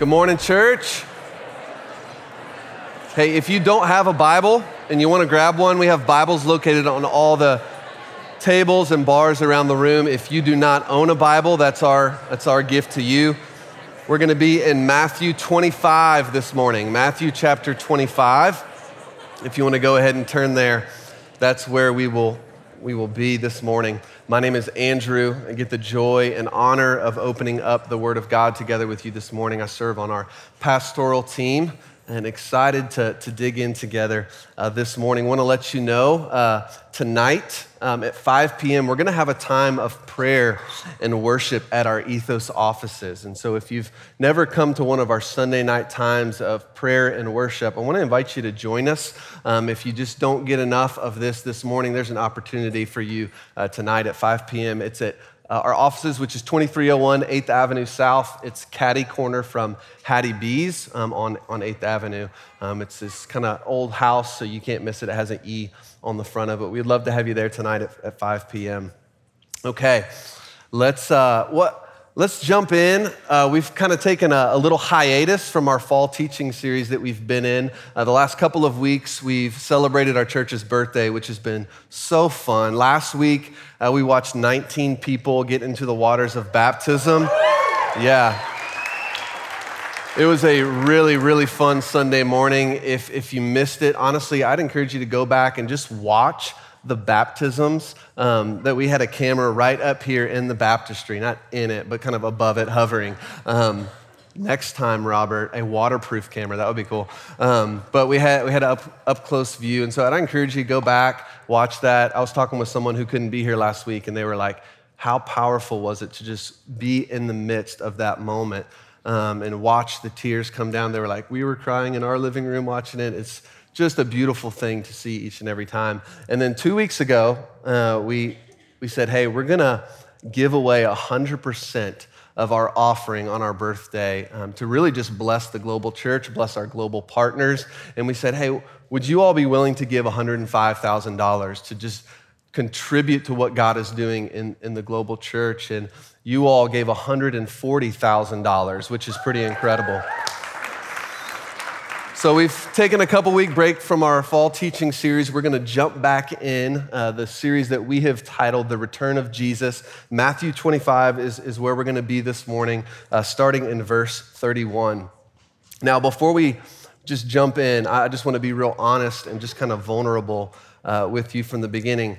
Good morning, church. Hey, if you don't have a Bible and you want to grab one, we have Bibles located on all the tables and bars around the room. If you do not own a Bible, that's our, that's our gift to you. We're going to be in Matthew 25 this morning, Matthew chapter 25. If you want to go ahead and turn there, that's where we will, we will be this morning. My name is Andrew. I get the joy and honor of opening up the Word of God together with you this morning. I serve on our pastoral team and excited to, to dig in together uh, this morning. Want to let you know uh, tonight um, at 5 p.m., we're going to have a time of prayer and worship at our Ethos offices. And so, if you've never come to one of our Sunday night times of prayer and worship, I want to invite you to join us. Um, if you just don't get enough of this this morning, there's an opportunity for you uh, tonight at 5 p.m. It's at uh, our offices, which is 2301 8th Avenue South. It's caddy corner from Hattie B's um, on, on 8th Avenue. Um, it's this kind of old house, so you can't miss it. It has an E on the front of it. We'd love to have you there tonight at, at 5 p.m. Okay, let's, uh, what, let's jump in. Uh, we've kind of taken a, a, little hiatus from our fall teaching series that we've been in. Uh, the last couple of weeks, we've celebrated our church's birthday, which has been so fun. Last week, uh, we watched 19 people get into the waters of baptism. Yeah. It was a really, really fun Sunday morning. If, if you missed it, honestly, I'd encourage you to go back and just watch the baptisms um, that we had a camera right up here in the baptistry, not in it, but kind of above it, hovering. Um, next time, Robert, a waterproof camera, that would be cool. Um, but we had, we had an up, up close view. And so I'd encourage you to go back, watch that. I was talking with someone who couldn't be here last week, and they were like, how powerful was it to just be in the midst of that moment um, and watch the tears come down? They were like, we were crying in our living room watching it. It's, just a beautiful thing to see each and every time. And then two weeks ago, uh, we, we said, hey, we're going to give away 100% of our offering on our birthday um, to really just bless the global church, bless our global partners. And we said, hey, would you all be willing to give $105,000 to just contribute to what God is doing in, in the global church? And you all gave $140,000, which is pretty incredible. So, we've taken a couple week break from our fall teaching series. We're going to jump back in uh, the series that we have titled The Return of Jesus. Matthew 25 is, is where we're going to be this morning, uh, starting in verse 31. Now, before we just jump in, I just want to be real honest and just kind of vulnerable uh, with you from the beginning.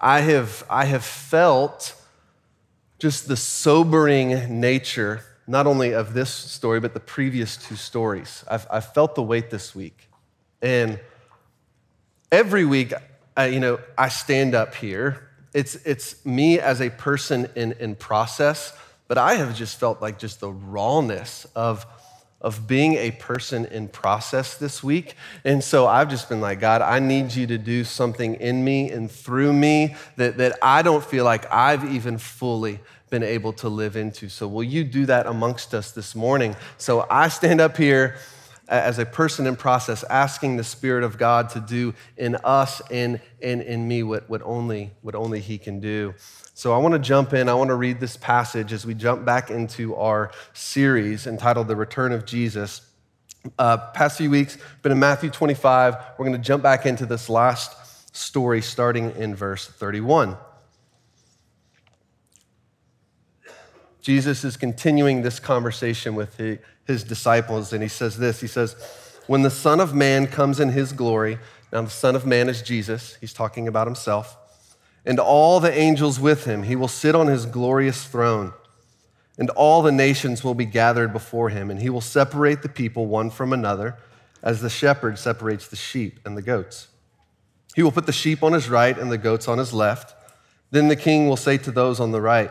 I have, I have felt just the sobering nature not only of this story, but the previous two stories. I've, I've felt the weight this week. And every week, I, you know, I stand up here. It's, it's me as a person in, in process, but I have just felt like just the rawness of, of being a person in process this week. And so I've just been like, God, I need you to do something in me and through me that, that I don't feel like I've even fully been able to live into. So, will you do that amongst us this morning? So, I stand up here as a person in process, asking the Spirit of God to do in us and, and in me what, what, only, what only He can do. So, I want to jump in. I want to read this passage as we jump back into our series entitled The Return of Jesus. Uh, past few weeks, been in Matthew 25. We're going to jump back into this last story starting in verse 31. Jesus is continuing this conversation with his disciples, and he says this He says, When the Son of Man comes in his glory, now the Son of Man is Jesus, he's talking about himself, and all the angels with him, he will sit on his glorious throne, and all the nations will be gathered before him, and he will separate the people one from another, as the shepherd separates the sheep and the goats. He will put the sheep on his right and the goats on his left. Then the king will say to those on the right,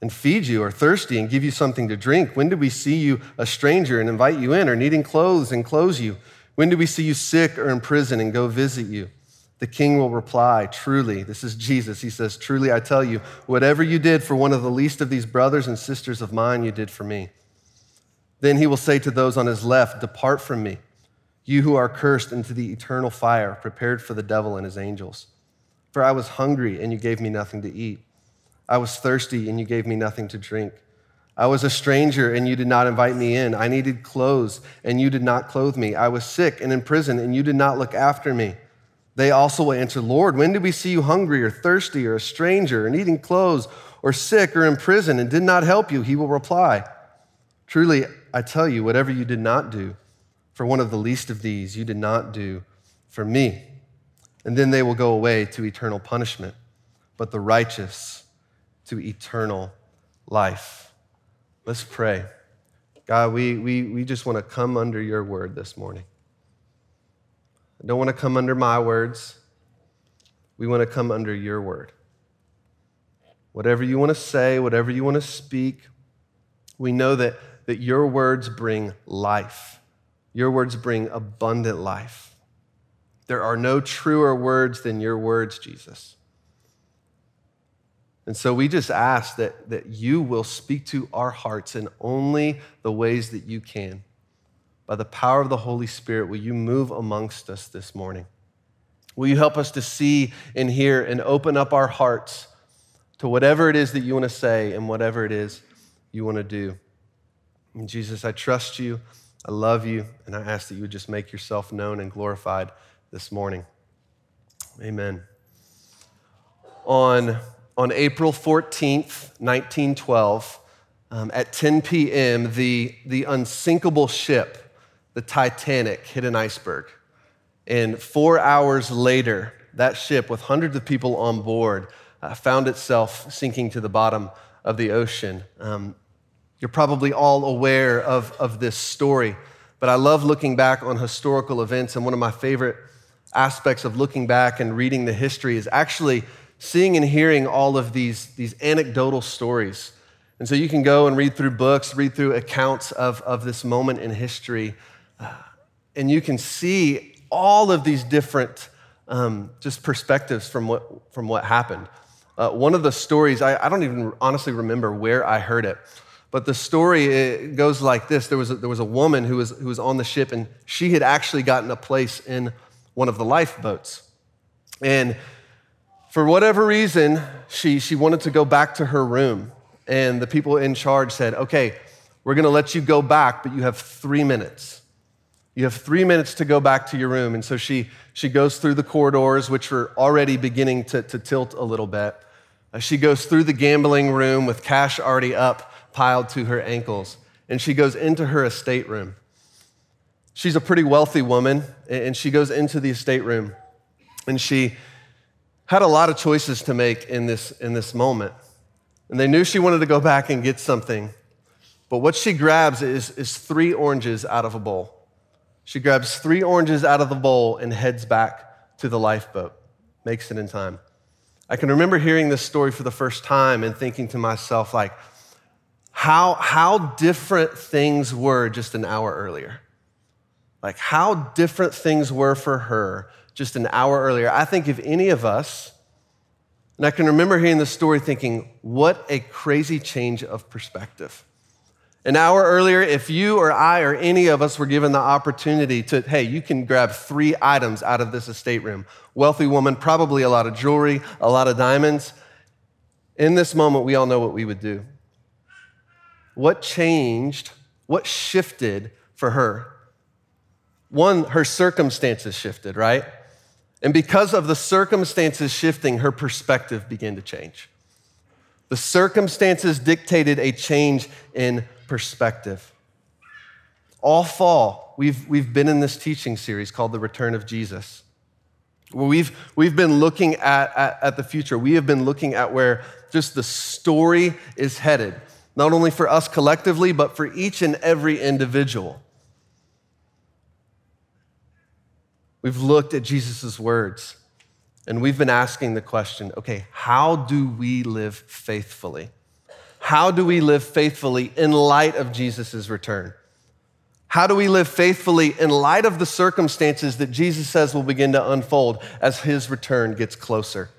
And feed you, or thirsty and give you something to drink? When did we see you a stranger and invite you in, or needing clothes and clothe you? When do we see you sick or in prison and go visit you? The king will reply, Truly, this is Jesus. He says, Truly, I tell you, whatever you did for one of the least of these brothers and sisters of mine, you did for me. Then he will say to those on his left, Depart from me, you who are cursed, into the eternal fire prepared for the devil and his angels. For I was hungry, and you gave me nothing to eat. I was thirsty, and you gave me nothing to drink. I was a stranger, and you did not invite me in. I needed clothes, and you did not clothe me. I was sick and in prison, and you did not look after me. They also will answer, Lord, when did we see you hungry or thirsty or a stranger or needing clothes or sick or in prison and did not help you? He will reply, Truly, I tell you, whatever you did not do for one of the least of these, you did not do for me. And then they will go away to eternal punishment, but the righteous to eternal life. Let's pray. God, we, we, we just want to come under your word this morning. I don't want to come under my words. We want to come under your word. Whatever you want to say, whatever you want to speak, we know that, that your words bring life. Your words bring abundant life. There are no truer words than your words, Jesus. And so we just ask that, that you will speak to our hearts in only the ways that you can. By the power of the Holy Spirit, will you move amongst us this morning? Will you help us to see and hear and open up our hearts to whatever it is that you want to say and whatever it is you want to do? And Jesus, I trust you, I love you, and I ask that you would just make yourself known and glorified this morning. Amen. On, on April 14th, 1912, um, at 10 p.m., the, the unsinkable ship the Titanic hit an iceberg. And four hours later, that ship with hundreds of people on board uh, found itself sinking to the bottom of the ocean. Um, you're probably all aware of, of this story, but I love looking back on historical events. And one of my favorite aspects of looking back and reading the history is actually seeing and hearing all of these, these anecdotal stories. And so you can go and read through books, read through accounts of, of this moment in history and you can see all of these different um, just perspectives from what, from what happened. Uh, one of the stories, I, I, don't even honestly remember where I heard it, but the story goes like this there was, a, there was a woman who was, who was on the ship, and she had actually gotten a place in one of the lifeboats. And for whatever reason, she, she wanted to go back to her room. And the people in charge said, okay, we're going to let you go back, but you have three minutes. You have three minutes to go back to your room. And so she, she goes through the corridors, which were already beginning to, to tilt a little bit. Uh, she goes through the gambling room with cash already up, piled to her ankles. And she goes into her estate room. She's a pretty wealthy woman, and she goes into the estate room. And she had a lot of choices to make in this, in this moment. And they knew she wanted to go back and get something. But what she grabs is, is three oranges out of a bowl. She grabs three oranges out of the bowl and heads back to the lifeboat, makes it in time. I can remember hearing this story for the first time and thinking to myself, like, how, how different things were just an hour earlier. Like, how different things were for her just an hour earlier. I think if any of us, and I can remember hearing this story thinking, what a crazy change of perspective. An hour earlier, if you or I or any of us were given the opportunity to, hey, you can grab three items out of this estate room wealthy woman, probably a lot of jewelry, a lot of diamonds. In this moment, we all know what we would do. What changed? What shifted for her? One, her circumstances shifted, right? And because of the circumstances shifting, her perspective began to change. The circumstances dictated a change in perspective. All fall, we've, we've been in this teaching series called The Return of Jesus, where we've, we've been looking at, at, at the future. We have been looking at where just the story is headed, not only for us collectively, but for each and every individual. We've looked at Jesus' words and we've been asking the question okay, how do we live faithfully? How do we live faithfully in light of Jesus' return? How do we live faithfully in light of the circumstances that Jesus says will begin to unfold as his return gets closer?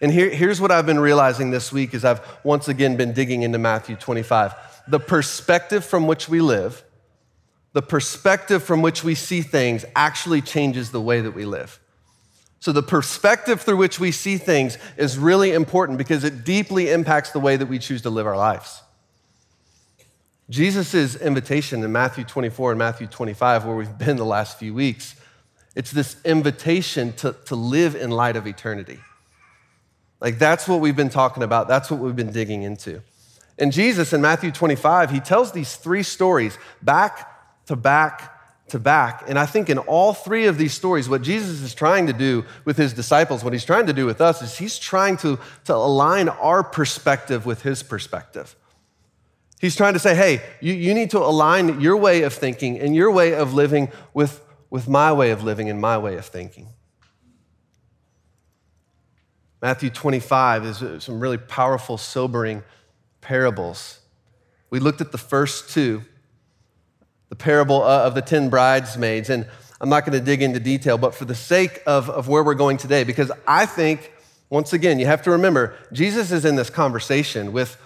And here, here's what I've been realizing this week as I've once again been digging into Matthew 25. The perspective from which we live, the perspective from which we see things actually changes the way that we live. So, the perspective through which we see things is really important because it deeply impacts the way that we choose to live our lives. Jesus' invitation in Matthew 24 and Matthew 25, where we've been the last few weeks, it's this invitation to, to live in light of eternity. Like, that's what we've been talking about, that's what we've been digging into. And Jesus in Matthew 25, he tells these three stories back to back to back. And I think in all three of these stories, what Jesus is trying to do with his disciples, what he's trying to do with us, is he's trying to, to align our perspective with his perspective. He's trying to say, hey, you, you need to align your way of thinking and your way of living with, with my way of living and my way of thinking. Matthew 25 is uh, some really powerful, sobering parables. We looked at the first two the parable uh, of the 10 bridesmaids. And I'm not going to dig into detail, but for the sake of, of where we're going today, because I think, once again, you have to remember, Jesus is in this conversation with,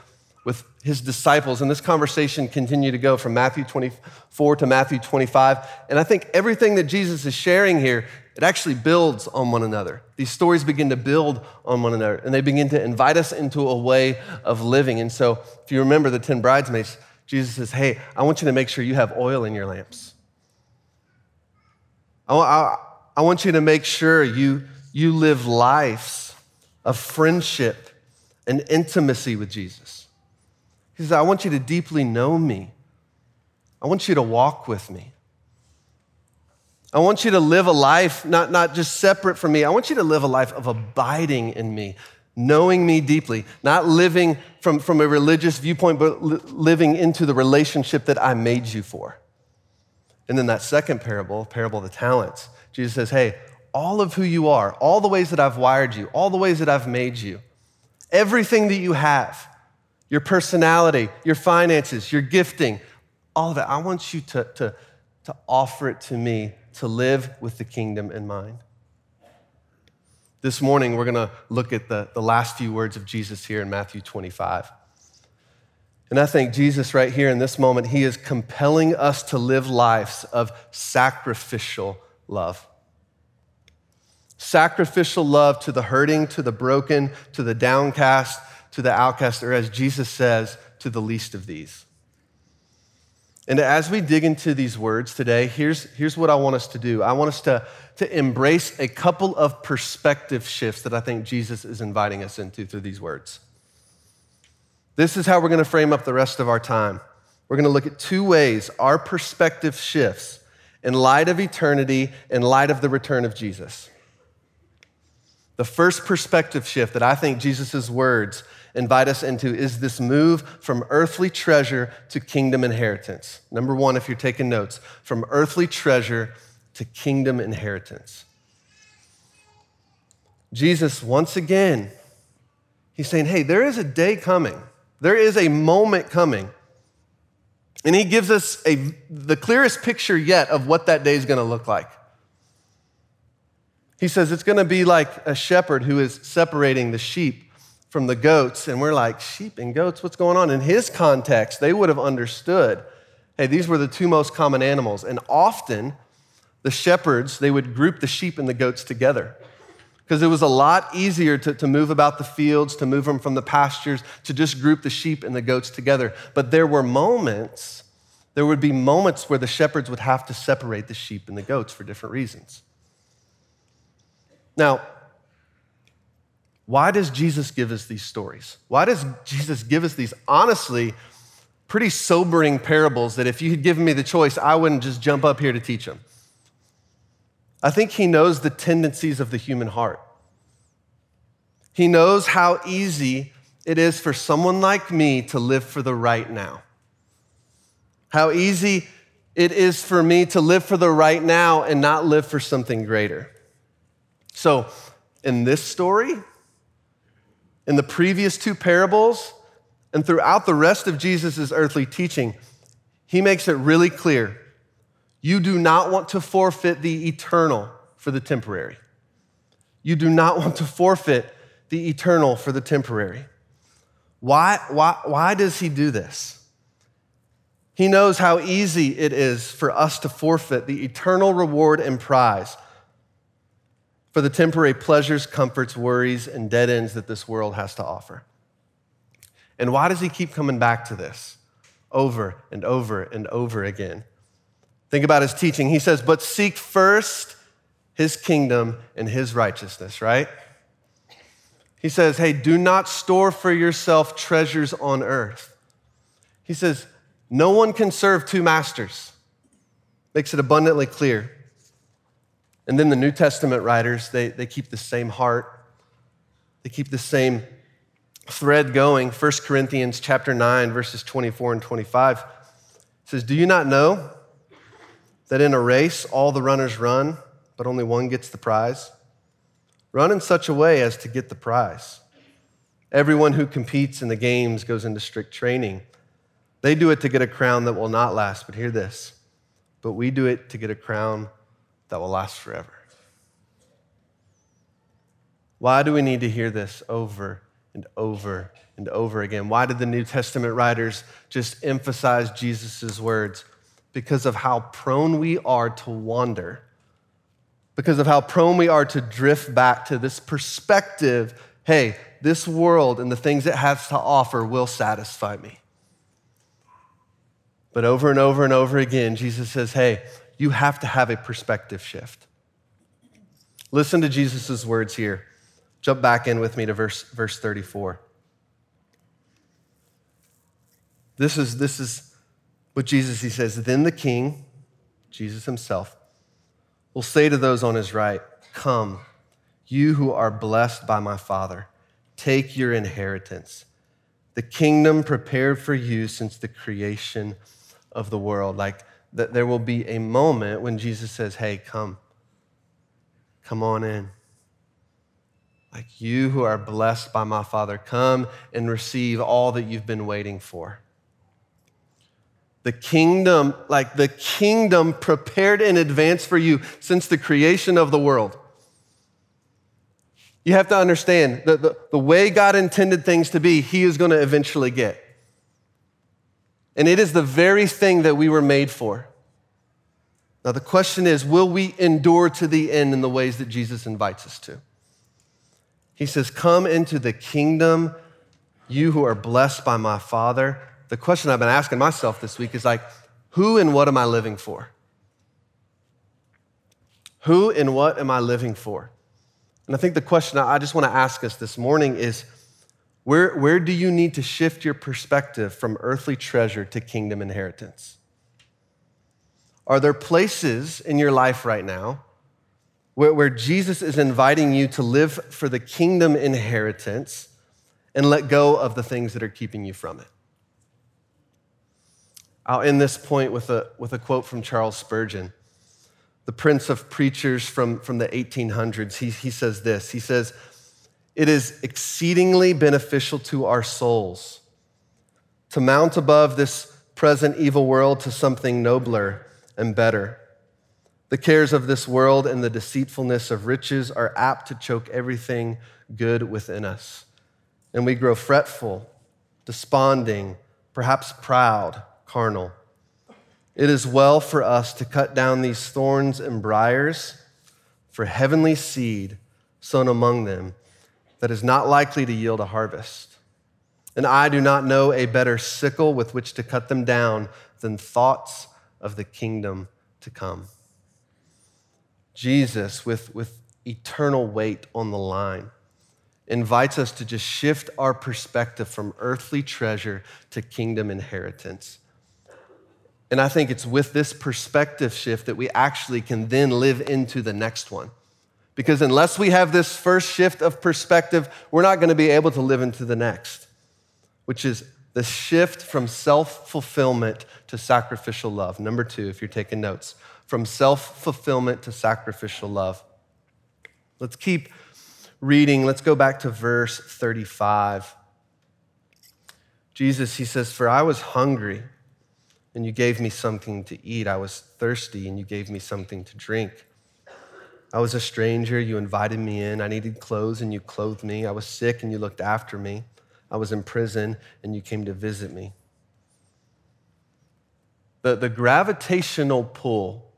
with his disciples, and this conversation continued to go from Matthew 24 to Matthew 25. And I think everything that Jesus is sharing here, it actually builds on one another. These stories begin to build on one another, and they begin to invite us into a way of living. And so, if you remember the 10 bridesmaids, Jesus says, Hey, I want you to make sure you have oil in your lamps. I, I, I want you to make sure you, you live lives of friendship and intimacy with Jesus. He says, I want you to deeply know me. I want you to walk with me. I want you to live a life not, not just separate from me. I want you to live a life of abiding in me, knowing me deeply, not living from, from a religious viewpoint, but li- living into the relationship that I made you for. And then that second parable, parable of the talents, Jesus says, Hey, all of who you are, all the ways that I've wired you, all the ways that I've made you, everything that you have, your personality, your finances, your gifting, all of it, I want you to, to, to offer it to me to live with the kingdom in mind. This morning, we're going to look at the, the last few words of Jesus here in Matthew 25. And I think Jesus, right here in this moment, he is compelling us to live lives of sacrificial love. Sacrificial love to the hurting, to the broken, to the downcast, to the outcast, or as Jesus says, to the least of these. And as we dig into these words today, here's, here's what I want us to do. I want us to, to embrace a couple of perspective shifts that I think Jesus is inviting us into through these words. This is how we're going to frame up the rest of our time. We're going to look at two ways our perspective shifts in light of eternity, in light of the return of Jesus. The first perspective shift that I think Jesus' words invite us into is this move from earthly treasure to kingdom inheritance. Number one, if you're taking notes, from earthly treasure to kingdom inheritance. Jesus, once again, he's saying, hey, there is a day coming, there is a moment coming. And he gives us a, the clearest picture yet of what that day is going to look like. He says it's going to be like a shepherd who is separating the sheep from the goats, and we're like, sheep and goats, what's going on? In his context, they would have understood hey, these were the two most common animals. And often, the shepherds, they would group the sheep and the goats together because it was a lot easier to, to move about the fields, to move them from the pastures, to just group the sheep and the goats together. But there were moments, there would be moments where the shepherds would have to separate the sheep and the goats for different reasons. Now, why does Jesus give us these stories? Why does Jesus give us these honestly pretty sobering parables that if you had given me the choice, I wouldn't just jump up here to teach them? I think he knows the tendencies of the human heart. He knows how easy it is for someone like me to live for the right now. How easy it is for me to live for the right now and not live for something greater. So, in this story, in the previous two parables, and throughout the rest of Jesus' earthly teaching, he makes it really clear You do not want to forfeit the eternal for the temporary. You do not want to forfeit the eternal for the temporary. Why, why, why does he do this? He knows how easy it is for us to forfeit the eternal reward and prize for the temporary pleasures, comforts, worries, and dead ends that this world has to offer. And why does he keep coming back to this over and over and over again? Think about his teaching. He says, But seek first his kingdom and his righteousness, right? He says, Hey, do not store for yourself treasures on earth. He says, No one can serve two masters. Makes it abundantly clear. And then the New Testament writers, they, they keep the same heart, they keep the same thread going. 1 Corinthians chapter 9, verses 24 and 25 says, Do you not know that in a race all the runners run, but only one gets the prize? Run in such a way as to get the prize. Everyone who competes in the games goes into strict training. They do it to get a crown that will not last, but hear this. But we do it to get a crown that will last forever. Why do we need to hear this over and over and over again? Why did the New Testament writers just emphasize Jesus' words? Because of how prone we are to wander, because of how prone we are to drift back to this perspective hey, this world and the things it has to offer will satisfy me. But over and over and over again, Jesus says, hey, you have to have a perspective shift. Listen to Jesus' words here. Jump back in with me to verse, verse 34. This is, this is what Jesus, he says, then the king, Jesus himself, will say to those on his right, Come, you who are blessed by my Father, take your inheritance, the kingdom prepared for you since the creation of the world. Like, that there will be a moment when Jesus says, Hey, come, come on in. Like you who are blessed by my Father, come and receive all that you've been waiting for. The kingdom, like the kingdom prepared in advance for you since the creation of the world. You have to understand that the, the way God intended things to be, He is going to eventually get. And it is the very thing that we were made for. Now, the question is will we endure to the end in the ways that Jesus invites us to? He says, Come into the kingdom, you who are blessed by my Father. The question I've been asking myself this week is like, who and what am I living for? Who and what am I living for? And I think the question I just want to ask us this morning is where, where do you need to shift your perspective from earthly treasure to kingdom inheritance? Are there places in your life right now where, where Jesus is inviting you to live for the kingdom inheritance and let go of the things that are keeping you from it? I'll end this point with a, with a quote from Charles Spurgeon, the prince of preachers from, from the 1800s. He, he says this He says, it is exceedingly beneficial to our souls to mount above this present evil world to something nobler and better. The cares of this world and the deceitfulness of riches are apt to choke everything good within us. And we grow fretful, desponding, perhaps proud, carnal. It is well for us to cut down these thorns and briars for heavenly seed sown among them that is not likely to yield a harvest. And I do not know a better sickle with which to cut them down than thoughts of the kingdom to come. Jesus, with, with eternal weight on the line, invites us to just shift our perspective from earthly treasure to kingdom inheritance. And I think it's with this perspective shift that we actually can then live into the next one. Because unless we have this first shift of perspective, we're not going to be able to live into the next, which is the shift from self fulfillment to sacrificial love. Number two, if you're taking notes, from self fulfillment to sacrificial love. Let's keep reading. Let's go back to verse 35. Jesus, he says, For I was hungry, and you gave me something to eat. I was thirsty, and you gave me something to drink. I was a stranger, you invited me in. I needed clothes, and you clothed me. I was sick, and you looked after me. I was in prison, and you came to visit me. The, the gravitational pull,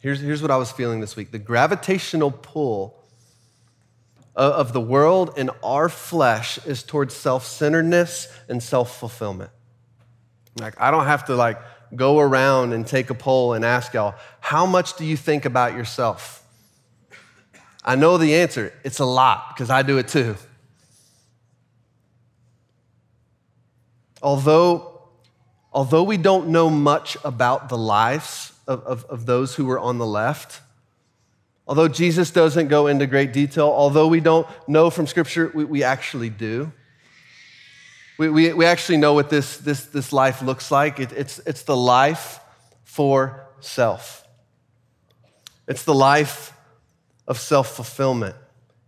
here's, here's what I was feeling this week the gravitational pull of the world and our flesh is towards self-centeredness and self-fulfillment. Like I don't have to like go around and take a poll and ask y'all, how much do you think about yourself? I know the answer. It's a lot because I do it too. Although, although we don't know much about the lives of, of, of those who were on the left, Although Jesus doesn't go into great detail, although we don't know from Scripture, we, we actually do. We, we, we, actually know what this, this, this life looks like. It, it's, it's the life for self, it's the life of self fulfillment.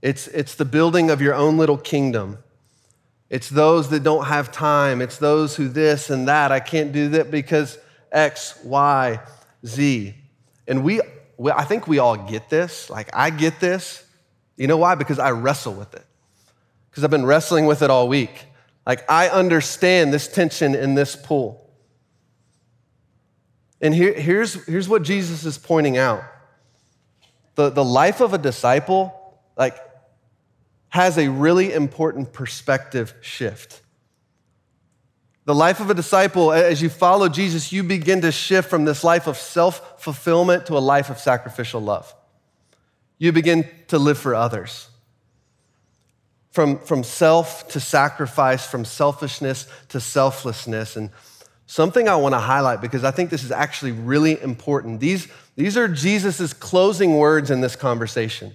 It's, it's the building of your own little kingdom. It's those that don't have time. It's those who this and that. I can't do that because X, Y, Z. And we I think we all get this. Like, I get this. You know why? Because I wrestle with it. Because I've been wrestling with it all week. Like, I understand this tension in this pool. And here, here's, here's what Jesus is pointing out the, the life of a disciple, like, has a really important perspective shift. The life of a disciple, as you follow Jesus, you begin to shift from this life of self fulfillment to a life of sacrificial love. You begin to live for others. From, from self to sacrifice, from selfishness to selflessness. And something I want to highlight because I think this is actually really important. These, these are Jesus' closing words in this conversation.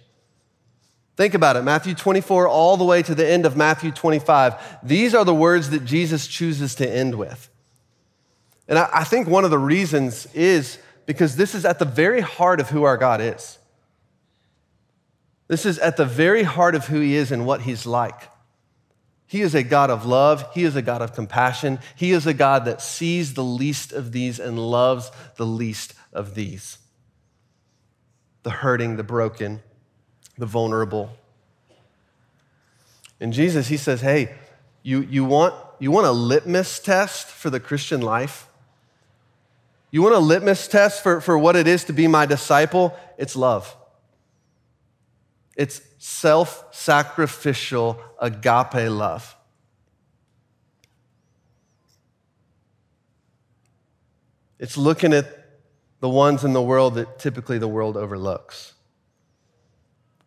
Think about it Matthew 24, all the way to the end of Matthew 25. These are the words that Jesus chooses to end with. And I, think one of the reasons is because this is at the very heart of who our God is. This is at the very heart of who He is and what He's like. He is a God of love. He is a God of compassion. He is a God that sees the least of these and loves the least of these the hurting, the broken, the vulnerable. And Jesus, he says, hey, you, you, want, you want a litmus test for the Christian life? You want a litmus test for, for what it is to be my disciple? It's love. It's self sacrificial agape love. It's looking at the ones in the world that typically the world overlooks.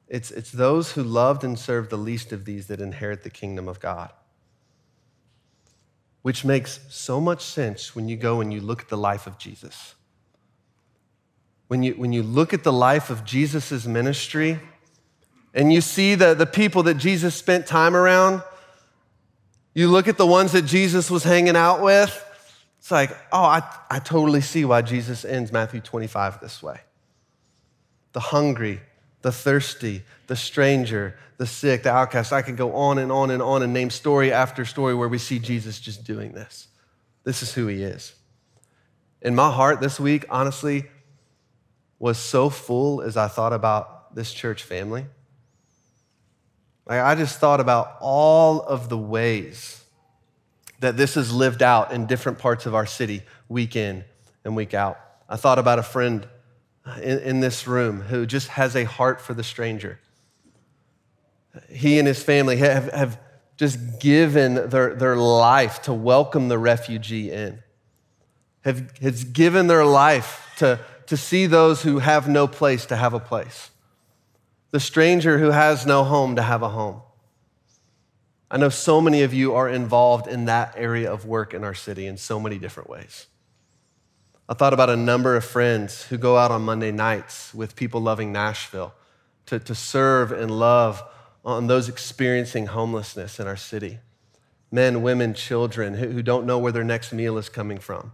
It's, it's those who loved and served the least of these that inherit the kingdom of God. Which makes so much sense when you go and you look at the life of Jesus. When you, when you look at the life of Jesus' ministry and you see the, the people that Jesus spent time around, you look at the ones that Jesus was hanging out with, it's like, oh, I, I totally see why Jesus ends Matthew 25 this way. The hungry, the thirsty, the stranger, the sick, the outcast. I could go on and on and on and name story after story where we see Jesus just doing this. This is who he is. And my heart this week, honestly, was so full as I thought about this church family. Like, I just thought about all of the ways that this is lived out in different parts of our city, week in and week out. I thought about a friend in, in this room who just has a heart for the stranger. He and his family have, have just given their, their life to welcome the refugee in, have, has given their life to, to see those who have no place to have a place, the stranger who has no home to have a home. I know so many of you are involved in that area of work in our city in so many different ways. I thought about a number of friends who go out on Monday nights with people loving Nashville to, to serve and love on those experiencing homelessness in our city. Men, women, children who, who don't know where their next meal is coming from.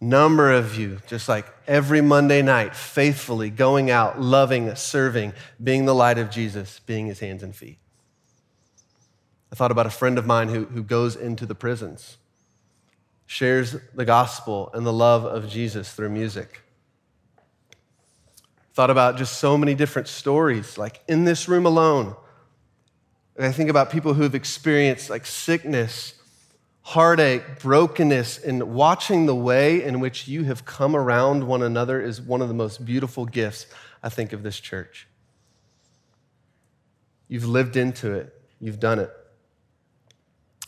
Number of you, just like every Monday night, faithfully going out, loving, serving, being the light of Jesus, being his hands and feet. I thought about a friend of mine who, who goes into the prisons shares the gospel and the love of Jesus through music. Thought about just so many different stories, like in this room alone. And I think about people who've experienced like sickness, heartache, brokenness, and watching the way in which you have come around one another is one of the most beautiful gifts, I think, of this church. You've lived into it, you've done it.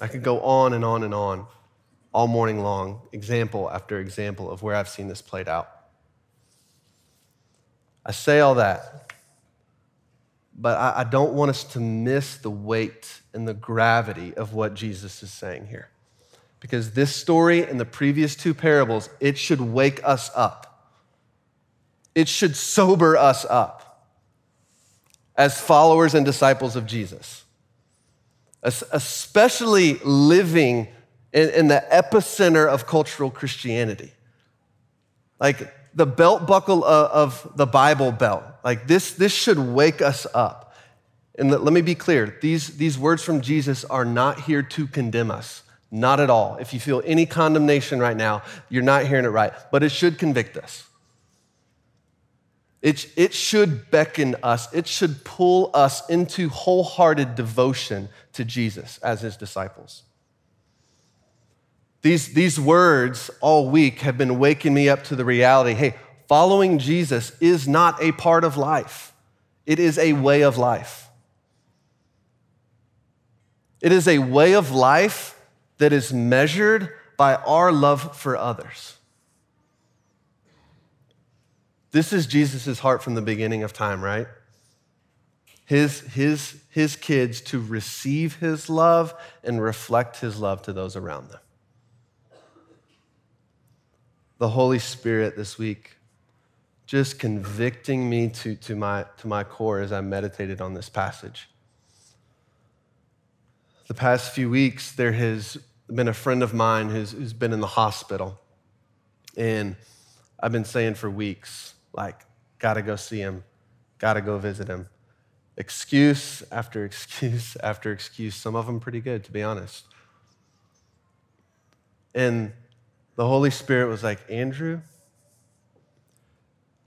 I could go on and on and on all morning long, example after example of where I've seen this played out. I say all that, but I, don't want us to miss the weight and the gravity of what Jesus is saying here. Because this story and the previous two parables, it should wake us up. It should sober us up as followers and disciples of Jesus, especially living in, the epicenter of cultural Christianity. Like the belt buckle of, of the Bible belt. Like this, this should wake us up. And let, let me be clear these, these words from Jesus are not here to condemn us. Not at all. If you feel any condemnation right now, you're not hearing it right. But it should convict us. It, it should beckon us, it should pull us into wholehearted devotion to Jesus as his disciples. These, these words all week have been waking me up to the reality hey, following Jesus is not a part of life, it is a way of life. It is a way of life that is measured by our love for others. This is Jesus' heart from the beginning of time, right? His, his, his kids to receive his love and reflect his love to those around them the Holy Spirit this week just convicting me to, to, my, to my core as I meditated on this passage. The past few weeks, there has been a friend of mine who's, who's been in the hospital. And I've been saying for weeks, like, gotta go see him, gotta go visit him. Excuse after excuse after excuse, some of them pretty good, to be honest. And the Holy Spirit was like, Andrew,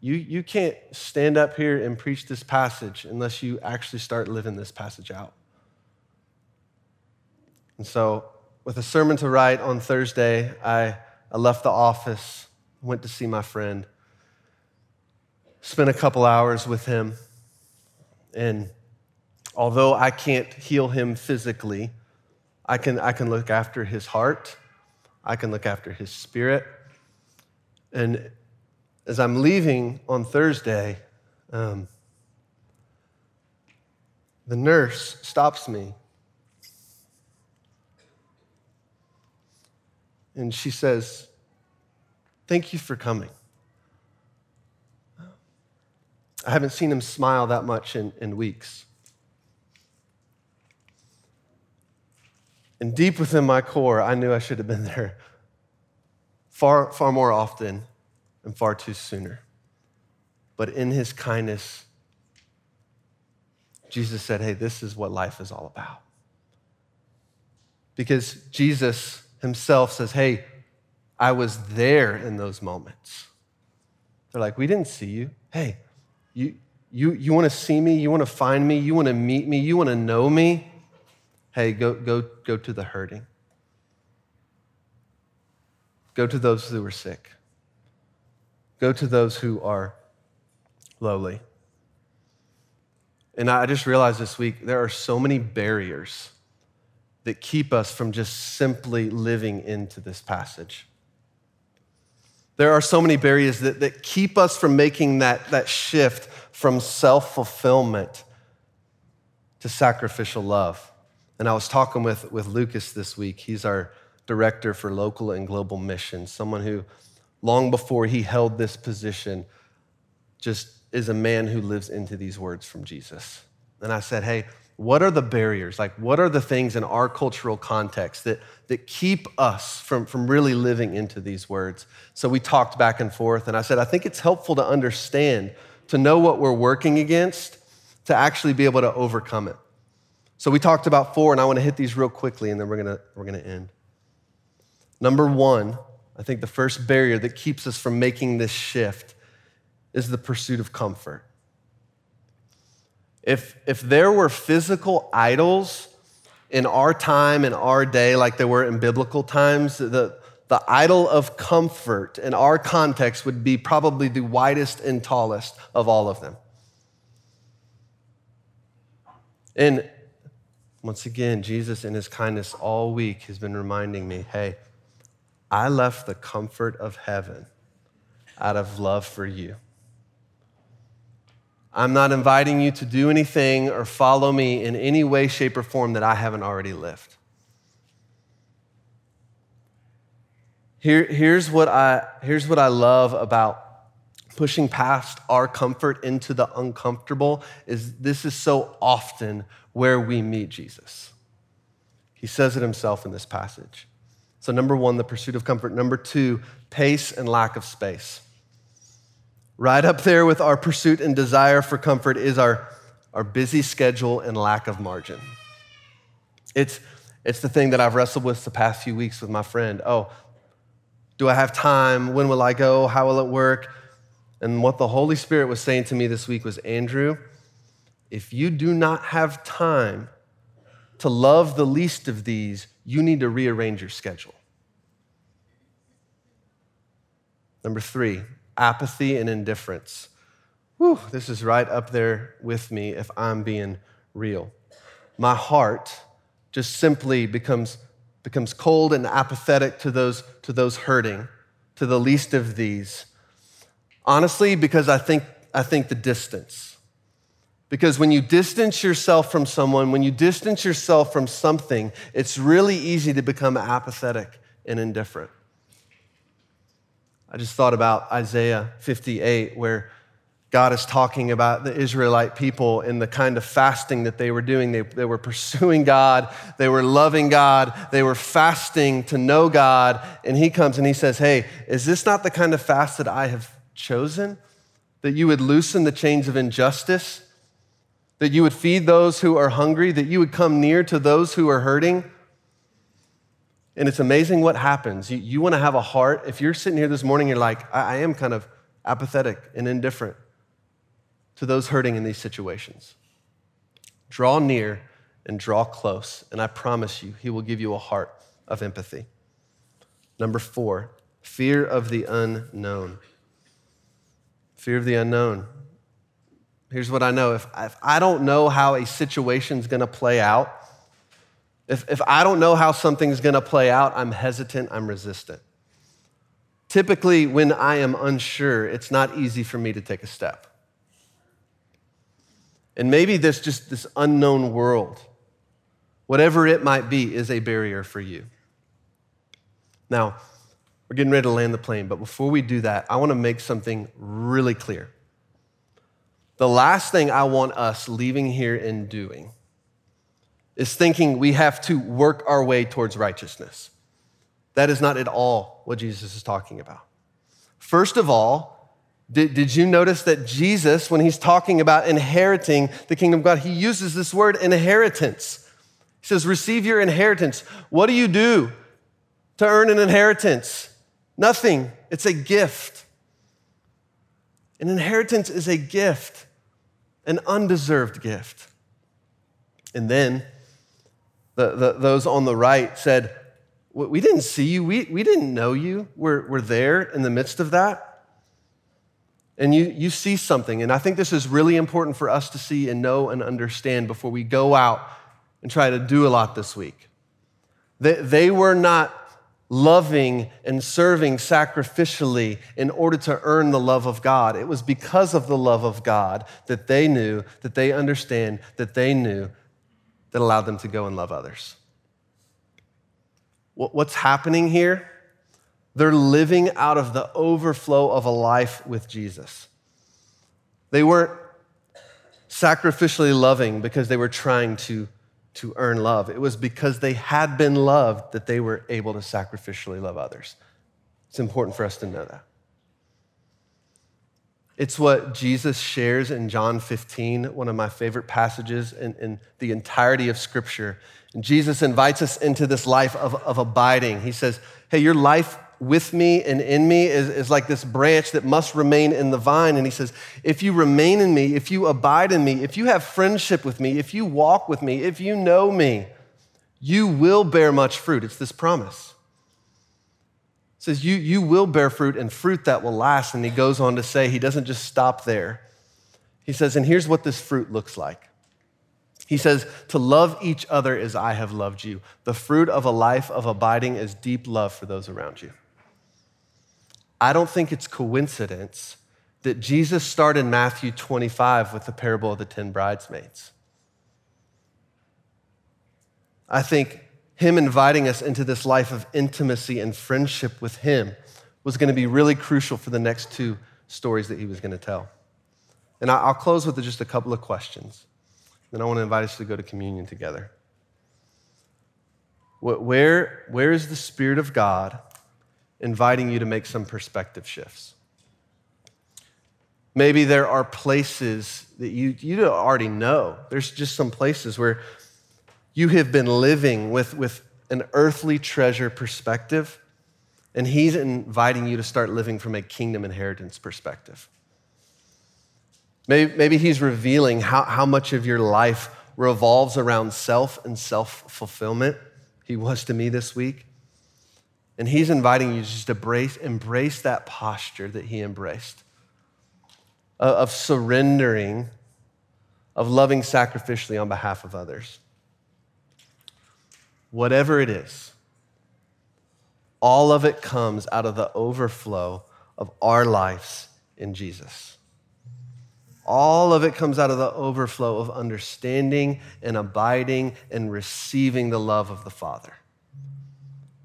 you, you can't stand up here and preach this passage unless you actually start living this passage out. And so, with a sermon to write on Thursday, I, I left the office, went to see my friend, spent a couple hours with him. And although I can't heal him physically, I can, I can look after his heart I can look after his spirit. And as I'm leaving on Thursday, um, the nurse stops me. And she says, Thank you for coming. I haven't seen him smile that much in, in weeks. And deep within my core, I knew I should have been there far, far more often and far too sooner. But in his kindness, Jesus said, Hey, this is what life is all about. Because Jesus himself says, Hey, I was there in those moments. They're like, We didn't see you. Hey, you, you, you want to see me? You want to find me? You want to meet me? You want to know me? Hey, go, go, go to the hurting. Go to those who are sick. Go to those who are lowly. And I just realized this week there are so many barriers that keep us from just simply living into this passage. There are so many barriers that, that keep us from making that, that shift from self fulfillment to sacrificial love. And I was talking with, with Lucas this week. He's our director for local and global missions, someone who, long before he held this position, just is a man who lives into these words from Jesus. And I said, hey, what are the barriers? Like, what are the things in our cultural context that, that keep us from, from really living into these words? So we talked back and forth, and I said, I think it's helpful to understand, to know what we're working against, to actually be able to overcome it. So we talked about four, and I want to hit these real quickly, and then we're gonna, we're gonna end. Number one, I think the first barrier that keeps us from making this shift is the pursuit of comfort. If, if there were physical idols in our time, in our day, like there were in biblical times, the, the idol of comfort in our context would be probably the widest and tallest of all of them. And once again, Jesus, in his kindness all week, has been reminding me hey, I left the comfort of heaven out of love for you. I'm not inviting you to do anything or follow me in any way, shape, or form that I haven't already lived. Here, here's, what I, here's what I love about pushing past our comfort into the uncomfortable is this is so often where we meet Jesus. He says it himself in this passage. So, number one, the pursuit of comfort. Number two, pace and lack of space. Right up there with our pursuit and desire for comfort is our, our busy schedule and lack of margin. It's, it's the thing that I've wrestled with the past few weeks with my friend. Oh, do I have time? When will I go? How will it work? And what the Holy Spirit was saying to me this week was Andrew, if you do not have time to love the least of these, you need to rearrange your schedule. Number three, apathy and indifference. Whew, this is right up there with me if I'm being real. My heart just simply becomes, becomes cold and apathetic to those, to those hurting, to the least of these. Honestly, because I think, I think the distance. Because when you distance yourself from someone, when you distance yourself from something, it's really easy to become apathetic and indifferent. I just thought about Isaiah 58, where God is talking about the Israelite people and the kind of fasting that they were doing. They, they were pursuing God, they were loving God, they were fasting to know God. And He comes and He says, Hey, is this not the kind of fast that I have chosen? That you would loosen the chains of injustice, that you would feed those who are hungry, that you would come near to those who are hurting. And it's amazing what happens. You, you want to have a heart. If you're sitting here this morning, you're like, I, I am kind of apathetic and indifferent to those hurting in these situations. Draw near and draw close, and I promise you, He will give you a heart of empathy. Number four, fear of the unknown. Fear of the unknown. Here's what I know if, if I don't know how a situation's gonna play out, if, if I don't know how something's gonna play out, I'm hesitant, I'm resistant. Typically, when I am unsure, it's not easy for me to take a step. And maybe this just this unknown world, whatever it might be, is a barrier for you. Now, we're getting ready to land the plane, but before we do that, I want to make something really clear. The last thing I want us leaving here and doing is thinking we have to work our way towards righteousness. That is not at all what Jesus is talking about. First of all, did, did you notice that Jesus, when he's talking about inheriting the kingdom of God, he uses this word inheritance? He says, Receive your inheritance. What do you do to earn an inheritance? Nothing. It's a gift. An inheritance is a gift, an undeserved gift. And then the, the, those on the right said, We didn't see you. We, we didn't know you. We're, we're there in the midst of that. And you, you see something. And I think this is really important for us to see and know and understand before we go out and try to do a lot this week. They, they were not loving and serving sacrificially in order to earn the love of God. It was because of the love of God that they knew, that they understand, that they knew that allowed them to go and love others. What's happening here? They're living out of the overflow of a life with Jesus. They weren't sacrificially loving because they were trying to, to earn love. It was because they had been loved that they were able to sacrificially love others. It's important for us to know that. It's what Jesus shares in John 15, one of my favorite passages in, in the entirety of Scripture. And Jesus invites us into this life of, of abiding. He says, Hey, your life with me and in me is, is like this branch that must remain in the vine. And he says, If you remain in me, if you abide in me, if you have friendship with me, if you walk with me, if you know me, you will bear much fruit. It's this promise. Says, you, you will bear fruit and fruit that will last. And he goes on to say, he doesn't just stop there. He says, and here's what this fruit looks like. He says, to love each other as I have loved you. The fruit of a life of abiding is deep love for those around you. I don't think it's coincidence that Jesus started Matthew 25 with the parable of the 10 bridesmaids. I think him inviting us into this life of intimacy and friendship with him was going to be really crucial for the next two stories that he was going to tell. And I'll close with just a couple of questions. Then I want to invite us to go to communion together. Where, where is the Spirit of God inviting you to make some perspective shifts. Maybe there are places that you, you already know. There's just some places where you have been living with, with an earthly treasure perspective, and He's inviting you to start living from a kingdom inheritance perspective. Maybe, maybe He's revealing how, how much of your life revolves around self and self fulfillment. He was to me this week. And he's inviting you just to embrace, embrace that posture that he embraced uh, of surrendering, of loving sacrificially on behalf of others. Whatever it is, all of it comes out of the overflow of our lives in Jesus. All of it comes out of the overflow of understanding and abiding and receiving the love of the Father.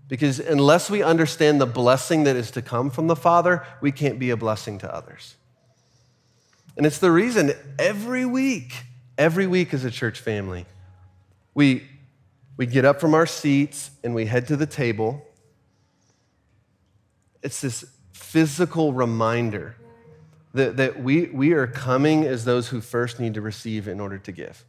Because unless we understand the blessing that is to come from the Father, we can't be a blessing to others. And it's the reason every week, every week as a church family, we, we get up from our seats and we head to the table. It's this physical reminder that, that we, we are coming as those who first need to receive in order to give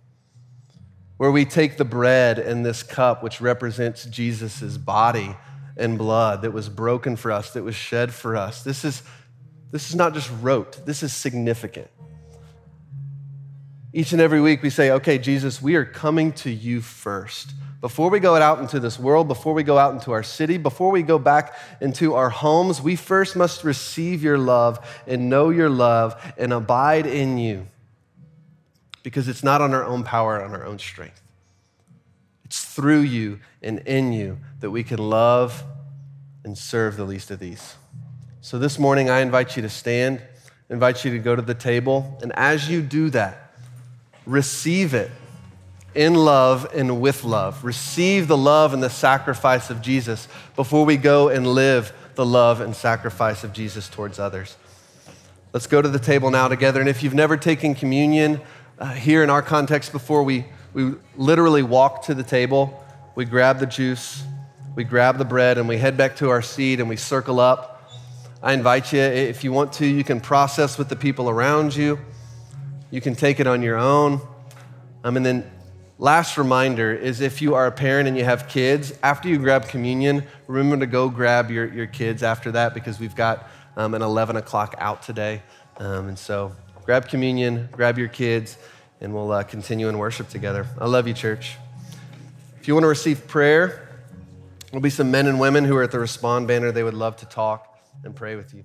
where we take the bread and this cup, which represents Jesus' body and blood that was broken for us, that was shed for us. This is, this is not just rote, this is significant. Each and every week we say, okay, Jesus, we are coming to you first. Before we go out into this world, before we go out into our city, before we go back into our homes, we first must receive your love and know your love and abide in you because it's not on our own power, on our own strength. It's through you and in you that we can love and serve the least of these. So this morning, I invite you to stand, invite you to go to the table, and as you do that, receive it in love and with love. Receive the love and the sacrifice of Jesus before we go and live the love and sacrifice of Jesus towards others. Let's go to the table now together. And if you've never taken communion, uh, here in our context before, we, we literally walk to the table, we grab the juice, we grab the bread, and we head back to our seat and we circle up. I invite you, if you want to, you can process with the people around you. You can take it on your own. Um, and then, last reminder is if you are a parent and you have kids, after you grab communion, remember to go grab your, your kids after that because we've got um, an 11 o'clock out today. Um, and so, grab communion, grab your kids, and we'll uh, continue in worship together. I love you, church. If you want to receive prayer, there'll be some men and women who are at the Respond banner. They would love to talk and pray with you.